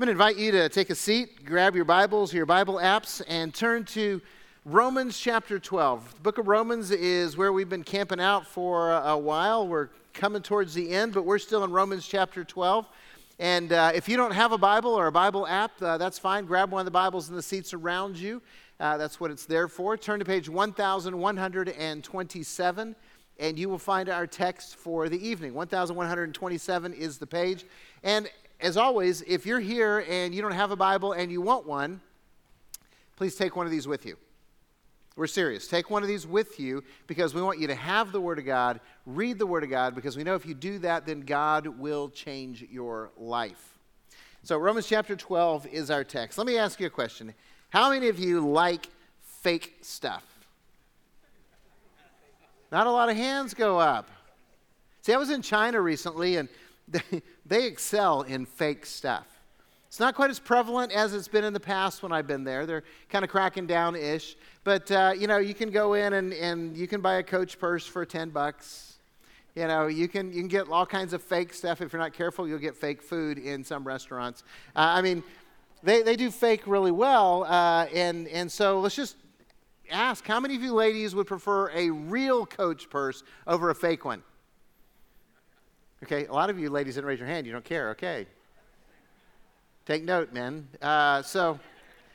I'm going to invite you to take a seat, grab your Bibles, your Bible apps, and turn to Romans chapter 12. The book of Romans is where we've been camping out for a while. We're coming towards the end, but we're still in Romans chapter 12. And uh, if you don't have a Bible or a Bible app, uh, that's fine. Grab one of the Bibles in the seats around you. Uh, that's what it's there for. Turn to page 1127, and you will find our text for the evening. 1127 is the page. And as always, if you're here and you don't have a Bible and you want one, please take one of these with you. We're serious. Take one of these with you because we want you to have the Word of God, read the Word of God, because we know if you do that, then God will change your life. So, Romans chapter 12 is our text. Let me ask you a question How many of you like fake stuff? Not a lot of hands go up. See, I was in China recently and they, they excel in fake stuff. It's not quite as prevalent as it's been in the past when I've been there. They're kind of cracking down ish. But, uh, you know, you can go in and, and you can buy a Coach purse for 10 bucks. You know, you can, you can get all kinds of fake stuff. If you're not careful, you'll get fake food in some restaurants. Uh, I mean, they, they do fake really well. Uh, and, and so let's just ask how many of you ladies would prefer a real Coach purse over a fake one? Okay, a lot of you ladies didn't raise your hand. You don't care. Okay. Take note, men. Uh, so,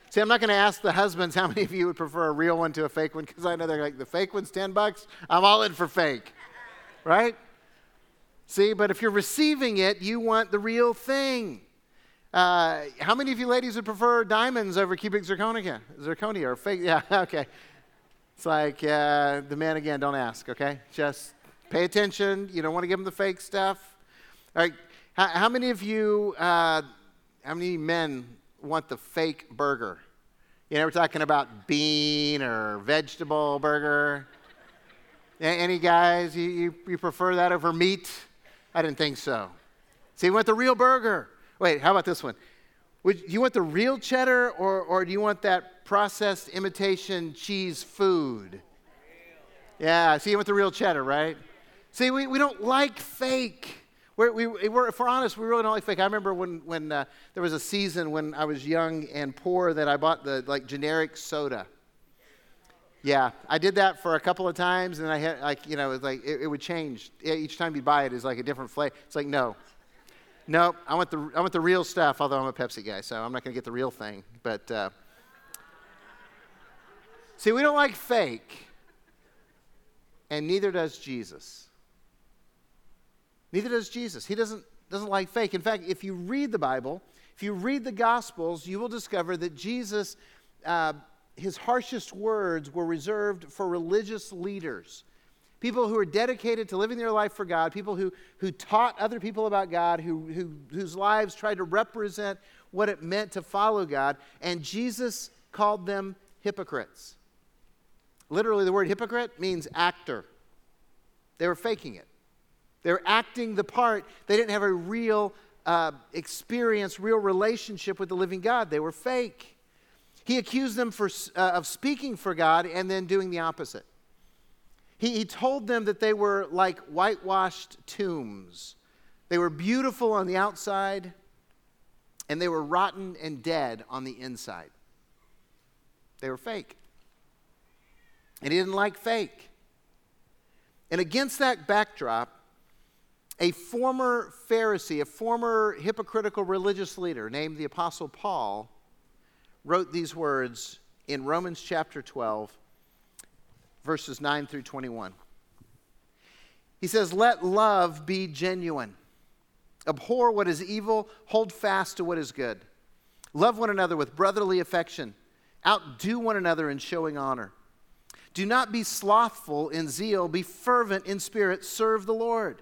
see, I'm not going to ask the husbands how many of you would prefer a real one to a fake one because I know they're like, the fake one's 10 bucks. I'm all in for fake. Right? See, but if you're receiving it, you want the real thing. Uh, how many of you ladies would prefer diamonds over cubic zirconia? Zirconia or fake? Yeah, okay. It's like uh, the man again, don't ask, okay? Just pay attention. You don't want to give them the fake stuff. All right. How, how many of you uh, how many men want the fake burger? You know, we're talking about bean or vegetable burger. Any guys, you, you, you, prefer that over meat? I didn't think so. See, you want the real burger. Wait, how about this one? Would, you want the real cheddar or, or do you want that processed imitation cheese food? Yeah, see, you want the real cheddar, right? See, we, we don't like fake. We're, we, we're, if we're honest, we really don't like fake. I remember when, when uh, there was a season when I was young and poor that I bought the like generic soda. Yeah, I did that for a couple of times, and I had like you know, it like it, it would change each time you buy it is like a different flavor. It's like no, no, I want the I want the real stuff. Although I'm a Pepsi guy, so I'm not going to get the real thing. But uh, see, we don't like fake, and neither does Jesus. Neither does Jesus. He doesn't, doesn't like fake. In fact, if you read the Bible, if you read the Gospels, you will discover that Jesus, uh, his harshest words were reserved for religious leaders. People who are dedicated to living their life for God, people who, who taught other people about God, who, who, whose lives tried to represent what it meant to follow God. And Jesus called them hypocrites. Literally, the word hypocrite means actor. They were faking it. They were acting the part. They didn't have a real uh, experience, real relationship with the living God. They were fake. He accused them for, uh, of speaking for God and then doing the opposite. He, he told them that they were like whitewashed tombs. They were beautiful on the outside, and they were rotten and dead on the inside. They were fake. And he didn't like fake. And against that backdrop, a former Pharisee, a former hypocritical religious leader named the Apostle Paul, wrote these words in Romans chapter 12, verses 9 through 21. He says, Let love be genuine. Abhor what is evil, hold fast to what is good. Love one another with brotherly affection. Outdo one another in showing honor. Do not be slothful in zeal, be fervent in spirit, serve the Lord.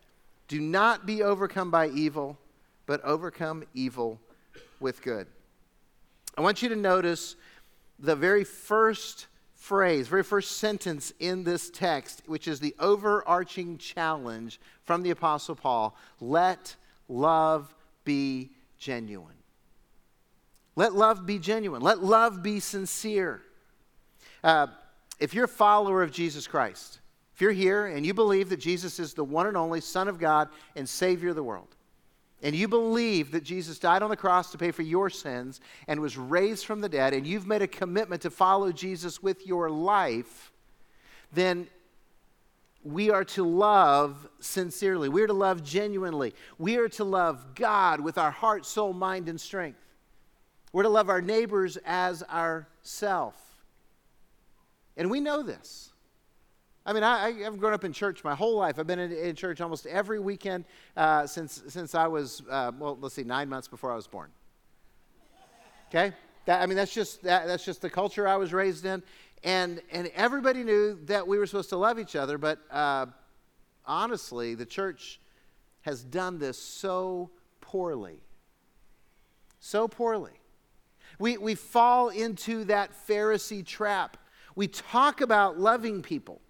Do not be overcome by evil, but overcome evil with good. I want you to notice the very first phrase, very first sentence in this text, which is the overarching challenge from the Apostle Paul let love be genuine. Let love be genuine. Let love be sincere. Uh, if you're a follower of Jesus Christ, if you're here and you believe that Jesus is the one and only Son of God and Savior of the world, and you believe that Jesus died on the cross to pay for your sins and was raised from the dead, and you've made a commitment to follow Jesus with your life, then we are to love sincerely. We are to love genuinely. We are to love God with our heart, soul, mind, and strength. We're to love our neighbors as ourself. And we know this. I mean, I, have grown up in church my whole life. I've been in, in church almost every weekend uh, since, since I was, uh, well, let's see, nine months before I was born. Okay? That, I mean, that's just, that, that's just the culture I was raised in. And, and everybody knew that we were supposed to love each other, but uh, honestly, the church has done this so poorly. So poorly. We, we fall into that Pharisee trap. We talk about loving people.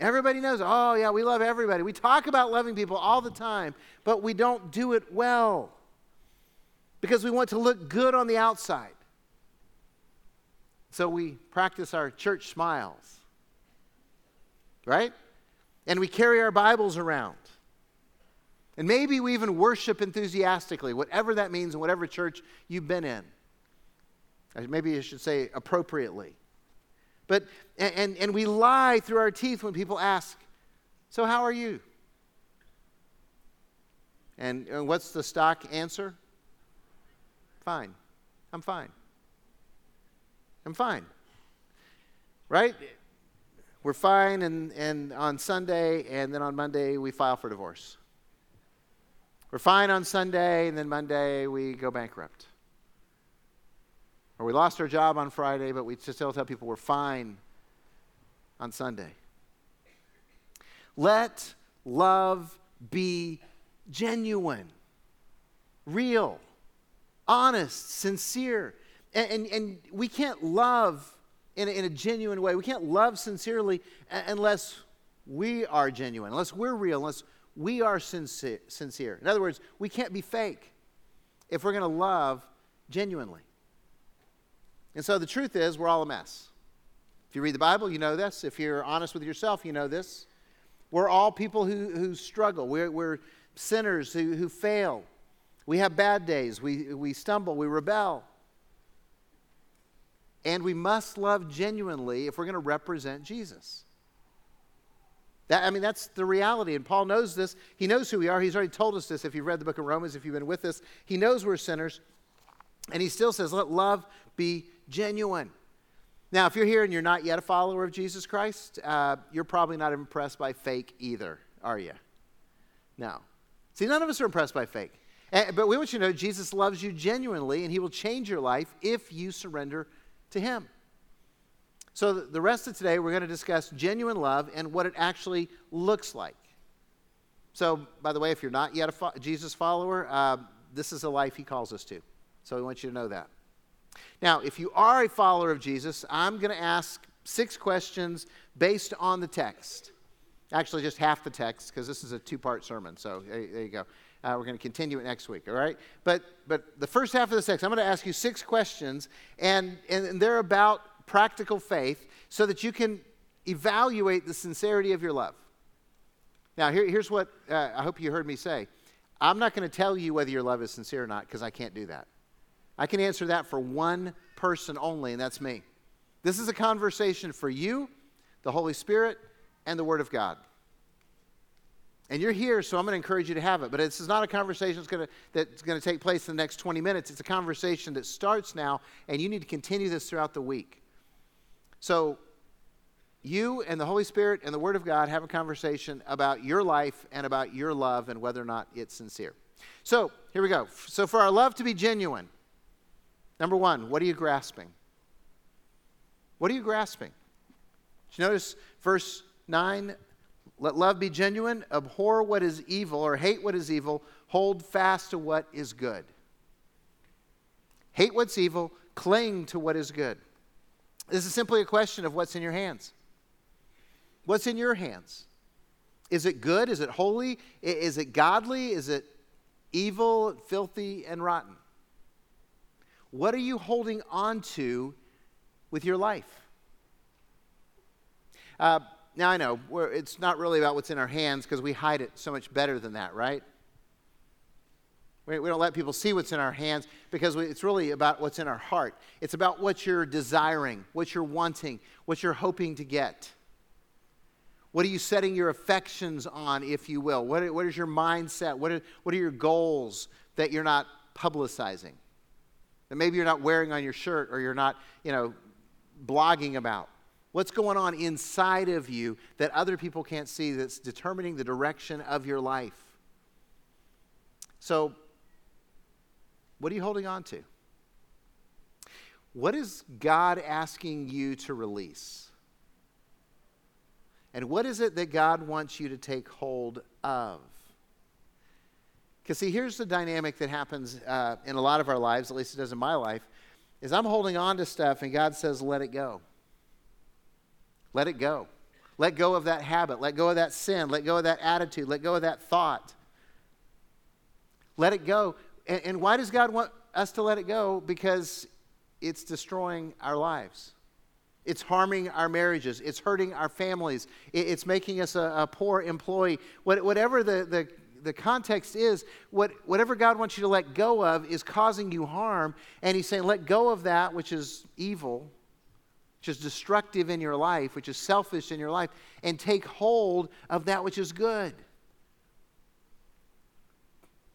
Everybody knows, oh, yeah, we love everybody. We talk about loving people all the time, but we don't do it well because we want to look good on the outside. So we practice our church smiles, right? And we carry our Bibles around. And maybe we even worship enthusiastically, whatever that means in whatever church you've been in. Maybe I should say appropriately. But, and, and we lie through our teeth when people ask, So, how are you? And, and what's the stock answer? Fine. I'm fine. I'm fine. Right? We're fine, and, and on Sunday, and then on Monday, we file for divorce. We're fine on Sunday, and then Monday, we go bankrupt. Or we lost our job on Friday, but we still tell people we're fine on Sunday. Let love be genuine, real, honest, sincere. And, and, and we can't love in a, in a genuine way. We can't love sincerely unless we are genuine, unless we're real, unless we are sincere. sincere. In other words, we can't be fake if we're going to love genuinely. And so the truth is, we're all a mess. If you read the Bible, you know this. If you're honest with yourself, you know this. We're all people who, who struggle. We're, we're sinners who, who fail. We have bad days. We, we stumble. We rebel. And we must love genuinely if we're going to represent Jesus. That, I mean, that's the reality. And Paul knows this. He knows who we are. He's already told us this if you've read the book of Romans, if you've been with us. He knows we're sinners. And he still says, let love be genuine. Now, if you're here and you're not yet a follower of Jesus Christ, uh, you're probably not impressed by fake either, are you? No. See, none of us are impressed by fake. Uh, but we want you to know Jesus loves you genuinely, and he will change your life if you surrender to him. So, the rest of today, we're going to discuss genuine love and what it actually looks like. So, by the way, if you're not yet a fo- Jesus follower, uh, this is the life he calls us to. So, we want you to know that. Now, if you are a follower of Jesus, I'm going to ask six questions based on the text. Actually, just half the text, because this is a two part sermon. So there, there you go. Uh, we're going to continue it next week, all right? But, but the first half of the text, I'm going to ask you six questions, and, and they're about practical faith so that you can evaluate the sincerity of your love. Now, here, here's what uh, I hope you heard me say I'm not going to tell you whether your love is sincere or not, because I can't do that. I can answer that for one person only, and that's me. This is a conversation for you, the Holy Spirit, and the Word of God. And you're here, so I'm going to encourage you to have it. But this is not a conversation that's going, to, that's going to take place in the next 20 minutes. It's a conversation that starts now, and you need to continue this throughout the week. So, you and the Holy Spirit and the Word of God have a conversation about your life and about your love and whether or not it's sincere. So, here we go. So, for our love to be genuine, number one, what are you grasping? What are you grasping? Did you notice verse 9? Let love be genuine, abhor what is evil, or hate what is evil, hold fast to what is good. Hate what's evil, cling to what is good. This is simply a question of what's in your hands. What's in your hands? Is it good? Is it holy? Is it godly? Is it evil, filthy, and rotten? What are you holding on to with your life? Uh, now, I know it's not really about what's in our hands because we hide it so much better than that, right? We, we don't let people see what's in our hands because we, it's really about what's in our heart. It's about what you're desiring, what you're wanting, what you're hoping to get. What are you setting your affections on, if you will? What, what is your mindset? What are, what are your goals that you're not publicizing? That maybe you're not wearing on your shirt or you're not, you know, blogging about. What's going on inside of you that other people can't see that's determining the direction of your life? So, what are you holding on to? What is God asking you to release? And what is it that God wants you to take hold of? Because, see, here's the dynamic that happens uh, in a lot of our lives, at least it does in my life, is I'm holding on to stuff and God says, let it go. Let it go. Let go of that habit. Let go of that sin. Let go of that attitude. Let go of that thought. Let it go. And, and why does God want us to let it go? Because it's destroying our lives. It's harming our marriages. It's hurting our families. It's making us a, a poor employee. What, whatever the, the, the context is, what, whatever God wants you to let go of is causing you harm. And He's saying, let go of that which is evil which is destructive in your life, which is selfish in your life, and take hold of that which is good.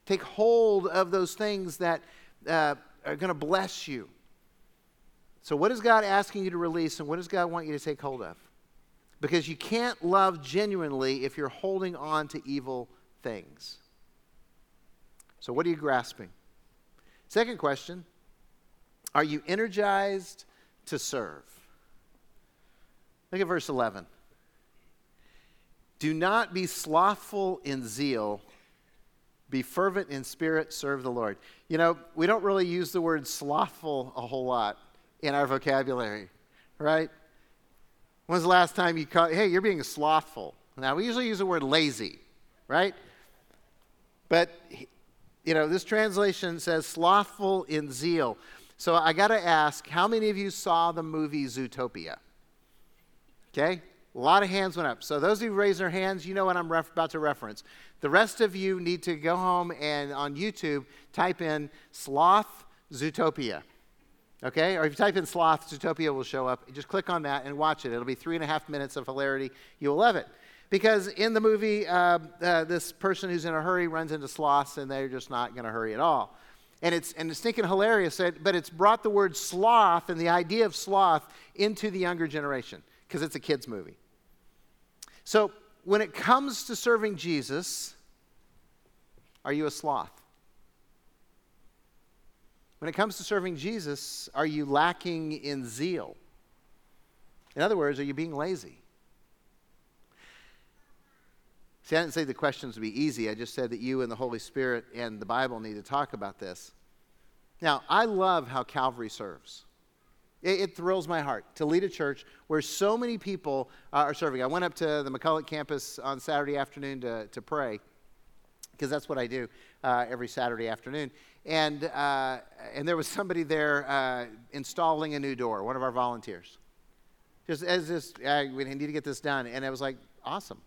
Take hold of those things that uh, are going to bless you. So, what is God asking you to release, and what does God want you to take hold of? Because you can't love genuinely if you're holding on to evil things. So, what are you grasping? Second question Are you energized to serve? Look at verse 11. Do not be slothful in zeal, be fervent in spirit, serve the Lord. You know, we don't really use the word slothful a whole lot in our vocabulary, right? When's the last time you caught, hey, you're being slothful? Now, we usually use the word lazy, right? But, you know, this translation says slothful in zeal. So I got to ask, how many of you saw the movie Zootopia? Okay? A lot of hands went up. So those of you who raised their hands, you know what I'm ref- about to reference. The rest of you need to go home and on YouTube type in sloth Zootopia. Okay? Or if you type in sloth, Zootopia will show up. Just click on that and watch it. It'll be three and a half minutes of hilarity. You'll love it. Because in the movie, uh, uh, this person who's in a hurry runs into sloths and they're just not going to hurry at all. And it's, and it's thinking hilarious, but it's brought the word sloth and the idea of sloth into the younger generation because it's a kids' movie. So, when it comes to serving Jesus, are you a sloth? When it comes to serving Jesus, are you lacking in zeal? In other words, are you being lazy? See, I didn't say the questions would be easy. I just said that you and the Holy Spirit and the Bible need to talk about this. Now, I love how Calvary serves. It, it, thrills my heart to lead a church where so many people are serving. I went up to the McCulloch campus on Saturday afternoon to, to pray, because that's what I do uh, every Saturday afternoon. And, uh, and there was somebody there uh, installing a new door, one of our volunteers. Just as this, we need to get this done. And I was like, awesome.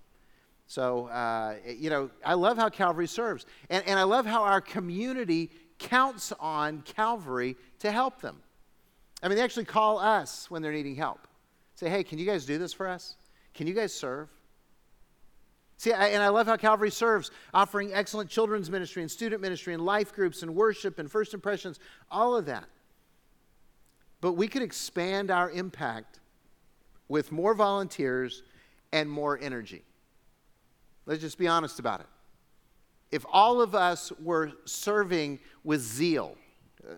So, uh, you know, I love how Calvary serves. And, and I love how our community counts on Calvary to help them. I mean, they actually call us when they're needing help. Say, hey, can you guys do this for us? Can you guys serve? See, I, and I love how Calvary serves, offering excellent children's ministry and student ministry and life groups and worship and first impressions, all of that. But we could expand our impact with more volunteers and more energy. Let's just be honest about it. If all of us were serving with zeal,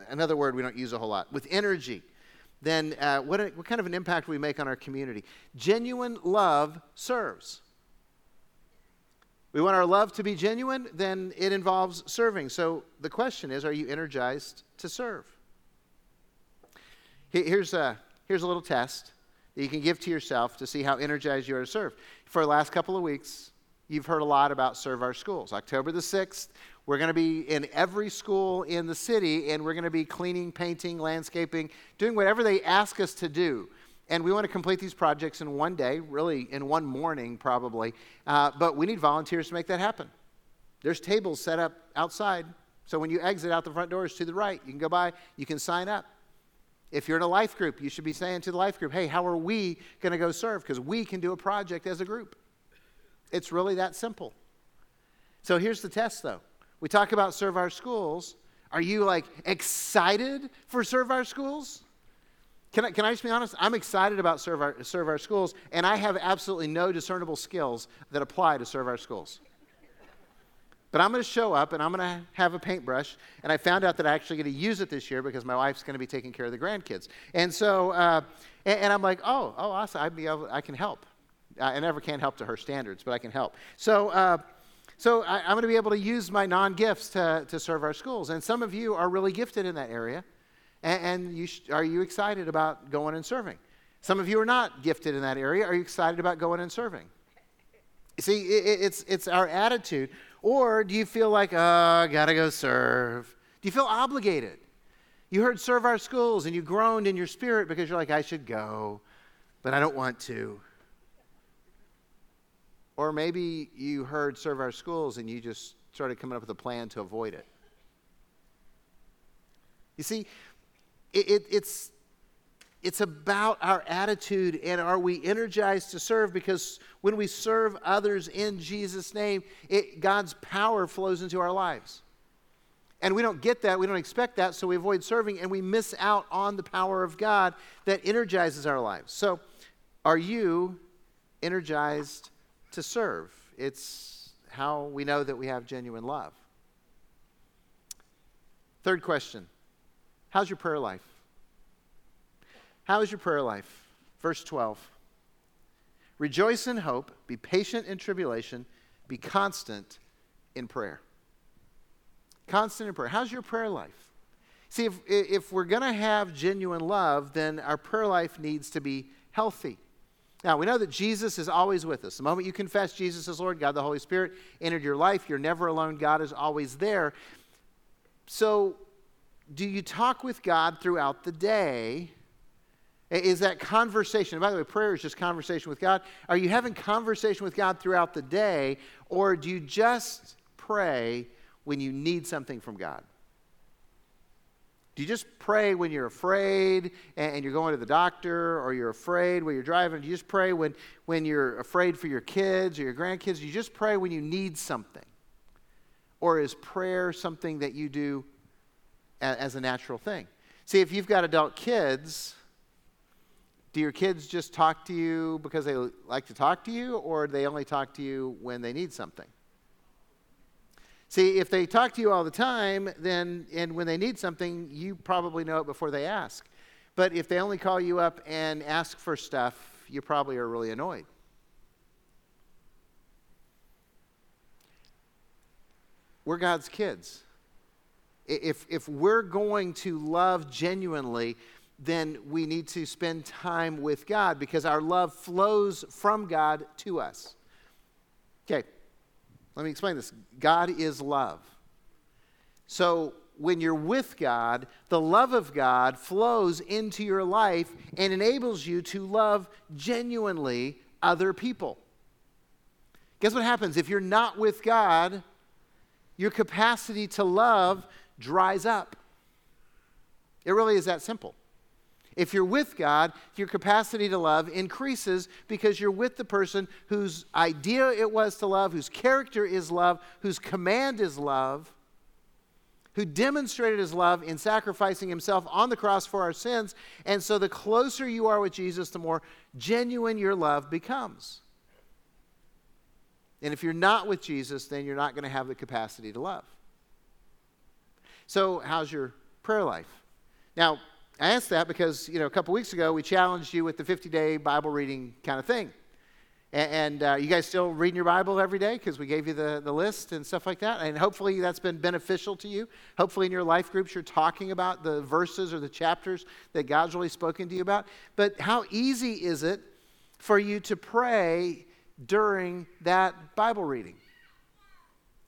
another word we don't use a whole lot, with energy, then uh, what, what kind of an impact we make on our community? Genuine love serves. We want our love to be genuine, then it involves serving. So the question is are you energized to serve? Here's a, here's a little test that you can give to yourself to see how energized you are to serve. For the last couple of weeks, you've heard a lot about Serve Our Schools. October the 6th, we're going to be in every school in the city, and we're going to be cleaning, painting, landscaping, doing whatever they ask us to do. And we want to complete these projects in one day, really in one morning, probably. Uh, but we need volunteers to make that happen. There's tables set up outside. So when you exit out the front doors to the right, you can go by, you can sign up. If you're in a life group, you should be saying to the life group, hey, how are we going to go serve? Because we can do a project as a group. It's really that simple. So here's the test, though. We talk about serve our schools. Are you like excited for serve our schools? Can I, can I just be honest? I'm excited about serve our, serve our schools, and I have absolutely no discernible skills that apply to serve our schools. But I'm going to show up and I'm going to have a paintbrush. And I found out that I actually get to use it this year because my wife's going to be taking care of the grandkids. And so, uh, and, and, I'm like, oh, oh, awesome. Able, I can help. I never can help to her standards, but I can help. So, uh, so I, am going to be able to use my non gifts to, to serve our schools. And some of you are really gifted in that area. And, and you sh- are you excited about going and serving? Some of you are not gifted in that area. Are you excited about going and serving? See, it, it's, it's our attitude. Or do you feel like, oh, I got to go serve? Do you feel obligated? You heard serve our schools and you groaned in your spirit because you're like, I should go, but I don't want to. Or maybe you heard serve our schools and you just started coming up with a plan to avoid it. You see, it, it, it's, it's about our attitude and are we energized to serve because when we serve others in Jesus' name, it, God's power flows into our lives. And we don't get that, we don't expect that, so we avoid serving and we miss out on the power of God that energizes our lives. So, are you energized to serve? It's how we know that we have genuine love. Third question How's your prayer life? How is your prayer life? Verse 12. Rejoice in hope, be patient in tribulation, be constant in prayer. Constant in prayer. How's your prayer life? See, if, if we're going to have genuine love, then our prayer life needs to be healthy. Now, we know that Jesus is always with us. The moment you confess Jesus as Lord, God the Holy Spirit entered your life, you're never alone. God is always there. So, do you talk with God throughout the day? Is that conversation? by the way, prayer is just conversation with God. Are you having conversation with God throughout the day, or do you just pray when you need something from God? Do you just pray when you're afraid and you're going to the doctor, or you're afraid when you're driving? Do you just pray when, when you're afraid for your kids or your grandkids? Do you just pray when you need something? Or is prayer something that you do as a natural thing. See, if you've got adult kids, do your kids just talk to you because they like to talk to you, or do they only talk to you when they need something? See, if they talk to you all the time, then, and when they need something, you probably know it before they ask. But if they only call you up and ask for stuff, you probably are really annoyed. We're God's kids if, if we're going to love genuinely, then we need to spend time with God because our love flows from God to us. Okay, let me explain this. God is love. So when you're with God, the love of God flows into your life and enables you to love genuinely other people. Guess what happens? If you're not with God, your capacity to love dries up. It really is that simple. If you're with God, your capacity to love increases because you're with the person whose idea it was to love, whose character is love, whose command is love, who demonstrated his love in sacrificing himself on the cross for our sins. And so the closer you are with Jesus, the more genuine your love becomes. And if you're not with Jesus, then you're not going to have the capacity to love. So, how's your prayer life? Now, I asked that because, you know, a couple weeks ago we challenged you with the 50 day Bible reading kind of thing. And, and uh, you guys still reading your Bible every day because we gave you the, the list and stuff like that. And hopefully that's been beneficial to you. Hopefully in your life groups you're talking about the verses or the chapters that God's really spoken to you about. But how easy is it for you to pray during that Bible reading?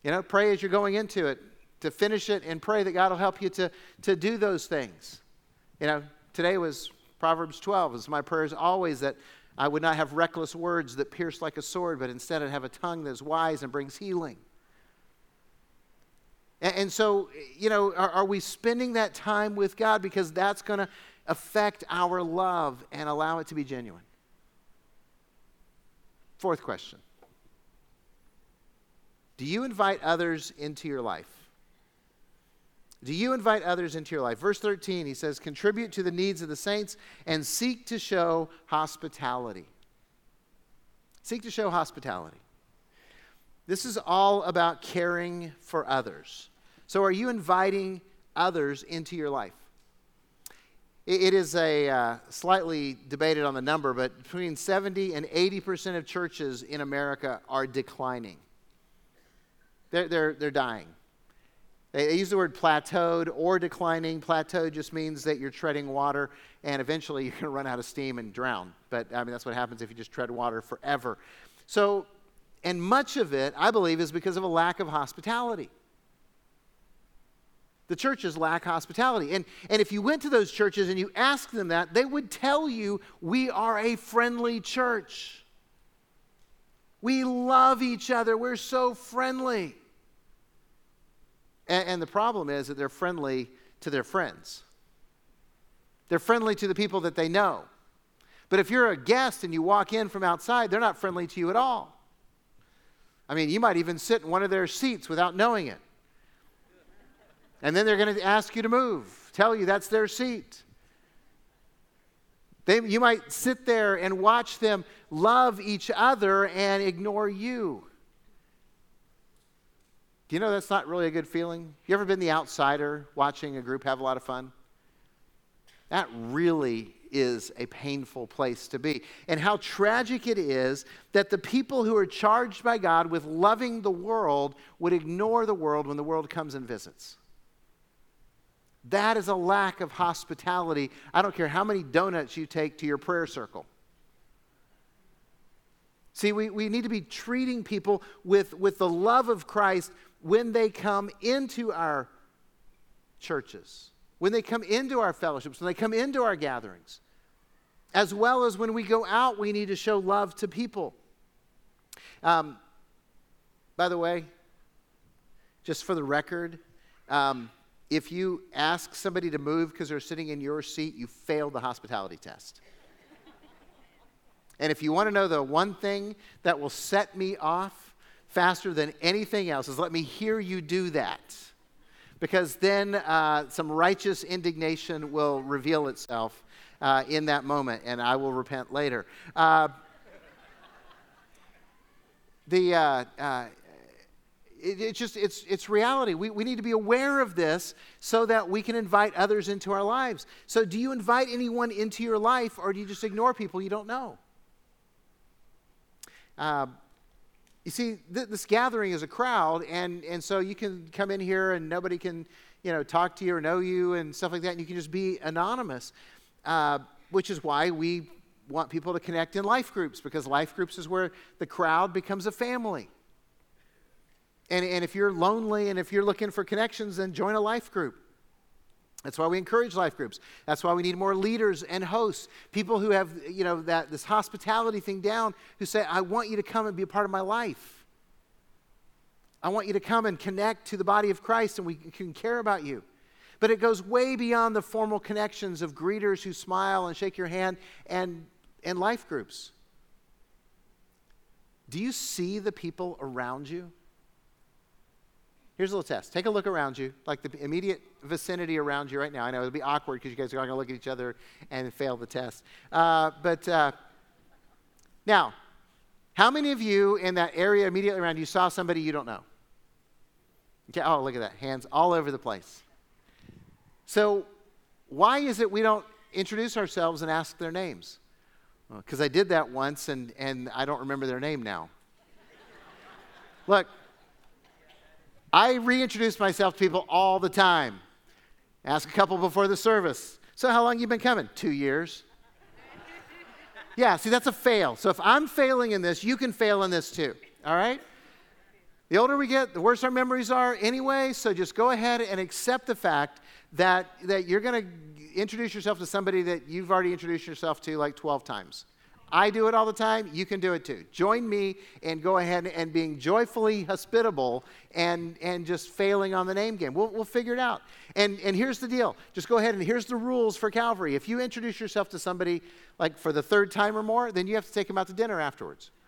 You know, pray as you're going into it, to finish it, and pray that God will help you to, to do those things. You know, today was Proverbs 12. It's my prayers always that I would not have reckless words that pierce like a sword, but instead I'd have a tongue that is wise and brings healing. And, and so, you know, are, are we spending that time with God because that's going to affect our love and allow it to be genuine? Fourth question Do you invite others into your life? Do you invite others into your life? Verse 13, he says, contribute to the needs of the saints and seek to show hospitality. Seek to show hospitality. This is all about caring for others. So, are you inviting others into your life? It is a uh, slightly debated on the number, but between 70 and 80% of churches in America are declining. They're, they're, they're dying. They use the word plateaued or declining. Plateau just means that you're treading water and eventually you're going to run out of steam and drown. But I mean, that's what happens if you just tread water forever. So, and much of it, I believe, is because of a lack of hospitality. The churches lack hospitality. And, and if you went to those churches and you asked them that, they would tell you, we are a friendly church. We love each other. We're so friendly. And, and the problem is that they're friendly to their friends, they're friendly to the people that they know. But if you're a guest and you walk in from outside, they're not friendly to you at all. I mean, you might even sit in one of their seats without knowing it. And then they're going to ask you to move, tell you that's their seat. They, you might sit there and watch them love each other and ignore you. Do you know that's not really a good feeling? You ever been the outsider watching a group have a lot of fun? That really is a painful place to be. And how tragic it is that the people who are charged by God with loving the world would ignore the world when the world comes and visits. That is a lack of hospitality. I don't care how many donuts you take to your prayer circle. See, we, we need to be treating people with, with the love of Christ when they come into our churches, when they come into our fellowships, when they come into our gatherings. As well as when we go out, we need to show love to people. Um, by the way, just for the record, um, if you ask somebody to move because they're sitting in your seat, you failed the hospitality test. and if you want to know the one thing that will set me off, faster than anything else is let me hear you do that. Because then uh, some righteous indignation will reveal itself uh, in that moment, and I will repent later. Uh, the, uh, uh, it, it's just it's it's reality we, we need to be aware of this so that we can invite others into our lives so do you invite anyone into your life or do you just ignore people you don't know uh, you see, th- this gathering is a crowd, and, and so you can come in here and nobody can, you know, talk to you or know you and stuff like that, and you can just be anonymous, uh, which is why we want people to connect in life groups, because life groups is where the crowd becomes a family. And, and if you're lonely and if you're looking for connections, then join a life group. That's why we encourage life groups. That's why we need more leaders and hosts, people who have, you know, that this hospitality thing down, who say, "I want you to come and be a part of my life. I want you to come and connect to the body of Christ, and we can care about you." But it goes way beyond the formal connections of greeters who smile and shake your hand and, and life groups. Do you see the people around you? Here's a little test. Take a look around you, like the immediate vicinity around you right now. I know it'll be awkward because you guys are going to look at each other and fail the test. Uh, but uh, now, how many of you in that area immediately around you saw somebody you don't know? Okay, oh, look at that. Hands all over the place. So, why is it we don't introduce ourselves and ask their names? Because well, I did that once and, and I don't remember their name now. Look, I reintroduce myself to people all the time. Ask a couple before the service. So, how long you been coming? Two years. Yeah, see, that's a fail. So, if I'm failing in this, you can fail in this too. All right? The older we get, the worse our memories are anyway. So, just go ahead and accept the fact that, that you're going to introduce yourself to somebody that you've already introduced yourself to like 12 times. I do it all the time. You can do it too. Join me and go ahead and being joyfully hospitable and, and just failing on the name game. We'll, we'll figure it out. And, and here's the deal just go ahead and here's the rules for Calvary. If you introduce yourself to somebody like for the third time or more, then you have to take them out to dinner afterwards.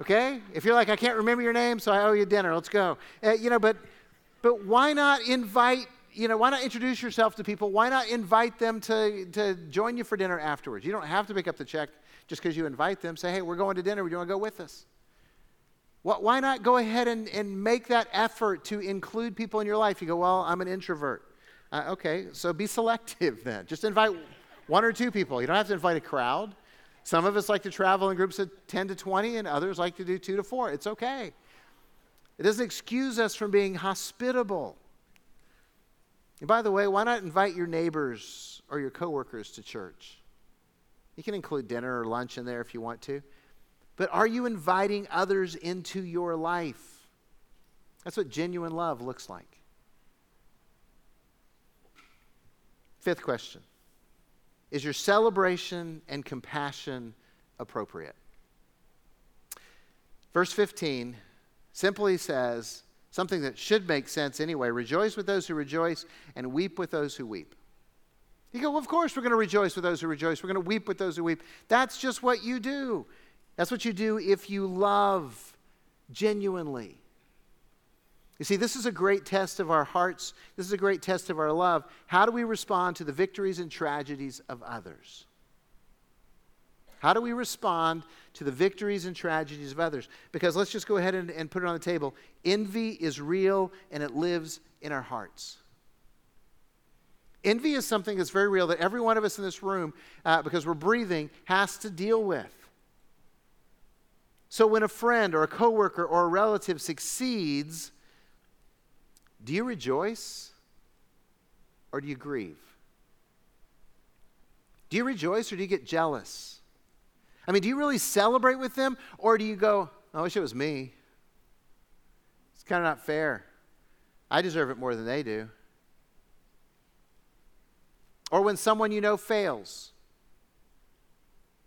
Okay? If you're like, I can't remember your name, so I owe you dinner, let's go. Uh, you know, but, but why not invite you know, why not introduce yourself to people? Why not invite them to, to join you for dinner afterwards? You don't have to pick up the check just because you invite them. Say, hey, we're going to dinner. Do you want to go with us? Why not go ahead and, and make that effort to include people in your life? You go, well, I'm an introvert. Uh, okay, so be selective then. Just invite one or two people. You don't have to invite a crowd. Some of us like to travel in groups of 10 to 20, and others like to do two to four. It's okay. It doesn't excuse us from being hospitable. And by the way, why not invite your neighbors or your coworkers to church? You can include dinner or lunch in there if you want to. But are you inviting others into your life? That's what genuine love looks like. Fifth question Is your celebration and compassion appropriate? Verse 15 simply says, Something that should make sense anyway. Rejoice with those who rejoice and weep with those who weep. You go, well, of course we're going to rejoice with those who rejoice. We're going to weep with those who weep. That's just what you do. That's what you do if you love genuinely. You see, this is a great test of our hearts. This is a great test of our love. How do we respond to the victories and tragedies of others? How do we respond to the victories and tragedies of others? Because let's just go ahead and, and put it on the table. Envy is real and it lives in our hearts. Envy is something that's very real that every one of us in this room, uh, because we're breathing, has to deal with. So when a friend or a coworker or a relative succeeds, do you rejoice or do you grieve? Do you rejoice or do you get jealous? I mean, do you really celebrate with them or do you go, I wish it was me? It's kind of not fair. I deserve it more than they do. Or when someone you know fails,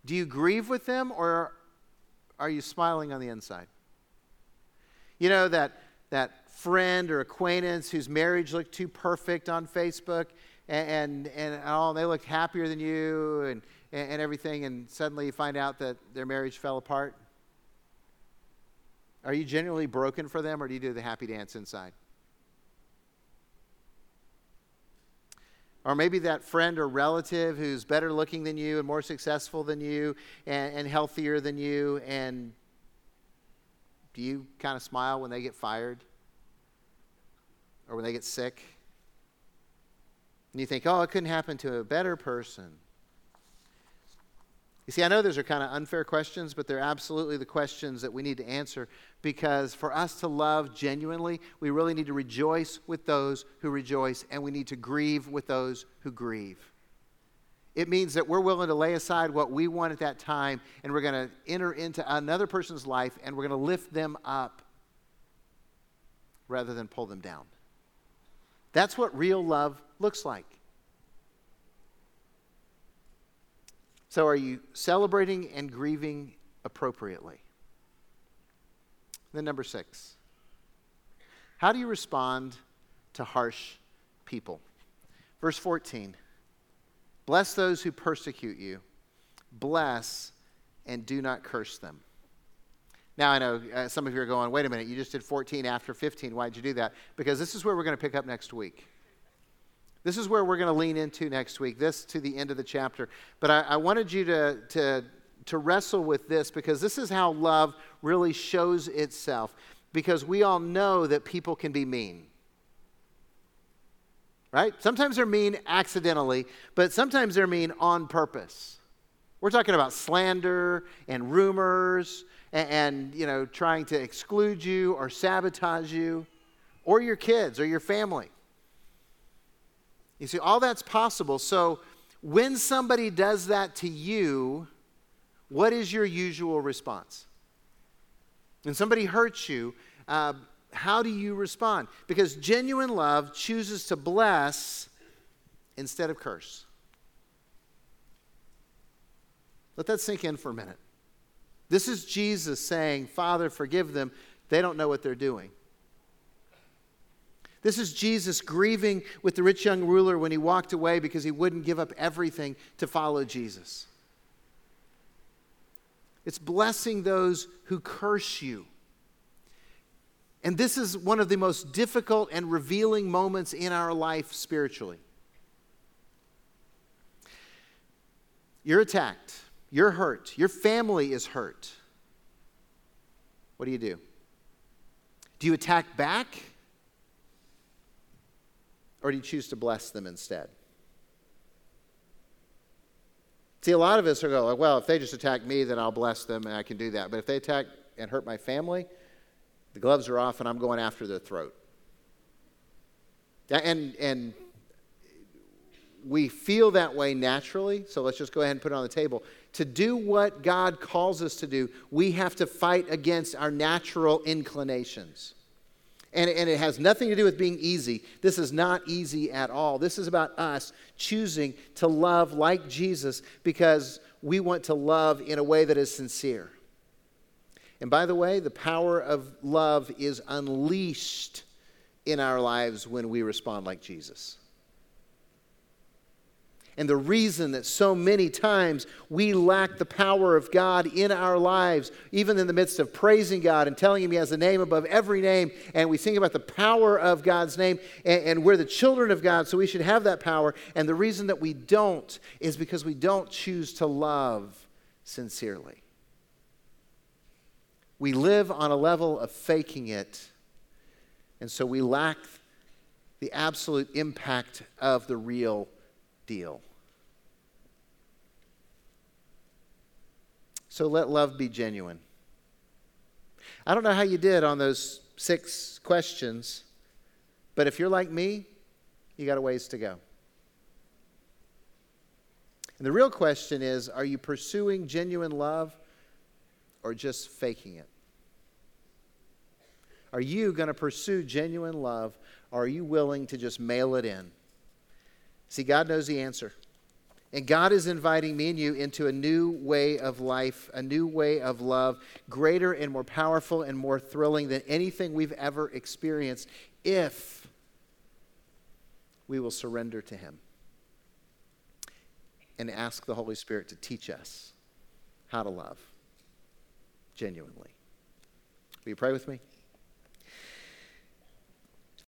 do you grieve with them or are you smiling on the inside? You know that that friend or acquaintance whose marriage looked too perfect on Facebook and and, and oh they looked happier than you and and, and everything, and suddenly you find out that their marriage fell apart? Are you genuinely broken for them, or do you do the happy dance inside? Or maybe that friend or relative who's better looking than you and more successful than you and, and healthier than you, and do you kind of smile when they get fired or when they get sick? And you think, oh, it couldn't happen to a better person. You see, I know those are kind of unfair questions, but they're absolutely the questions that we need to answer because for us to love genuinely, we really need to rejoice with those who rejoice and we need to grieve with those who grieve. It means that we're willing to lay aside what we want at that time and we're going to enter into another person's life and we're going to lift them up rather than pull them down. That's what real love looks like. So, are you celebrating and grieving appropriately? Then, number six, how do you respond to harsh people. Verse 14 Bless those who persecute you, bless and do not curse them. Now, I know uh, some of you are going, wait a minute, you just did 14 after 15. Why'd you do that? Because this is where we're going to pick up next week. This is where we're going to lean into next week, this to the end of the chapter. But I, I wanted you to, to, to wrestle with this because this is how love really shows itself. Because we all know that people can be mean. Right? Sometimes they're mean accidentally, but sometimes they're mean on purpose. We're talking about slander and rumors and, and, you know, trying to exclude you or sabotage you or your kids or your family. You see, all that's possible. So when somebody does that to you, what is your usual response? When somebody hurts you, uh, how do you respond? Because genuine love chooses to bless instead of curse. Let that sink in for a minute. This is Jesus saying, Father, forgive them. They don't know what they're doing. This is Jesus grieving with the rich young ruler when he walked away because he wouldn't give up everything to follow Jesus. It's blessing those who curse you. And this is one of the most difficult and revealing moments in our life spiritually. You're attacked, you're hurt, your family is hurt. What do you do? Do you attack back? Or do you choose to bless them instead? See, a lot of us are going, well, if they just attack me, then I'll bless them and I can do that. But if they attack and hurt my family, the gloves are off and I'm going after their throat. And, and we feel that way naturally, so let's just go ahead and put it on the table. To do what God calls us to do, we have to fight against our natural inclinations. And, and it has nothing to do with being easy. This is not easy at all. This is about us choosing to love like Jesus because we want to love in a way that is sincere. And by the way, the power of love is unleashed in our lives when we respond like Jesus. And the reason that so many times we lack the power of God in our lives, even in the midst of praising God and telling Him He has a name above every name, and we think about the power of God's name, and, and, we're the children of God, so we should have that power. And the reason that we don't is because we don't choose to love sincerely. We live on a level of faking it, and so we lack the absolute impact of the real deal. So let love be genuine. I don't know how you did on those six questions, but if you're like me, you got a ways to go. And the real question is are you pursuing genuine love or just faking it? Are you going to pursue genuine love or are you willing to just mail it in? See, God knows the answer. And God is inviting me and you into a new way of life, a new way of love, greater and more powerful and more thrilling than anything we've ever experienced if we will surrender to Him and ask the Holy Spirit to teach us how to love genuinely. Will you pray with me?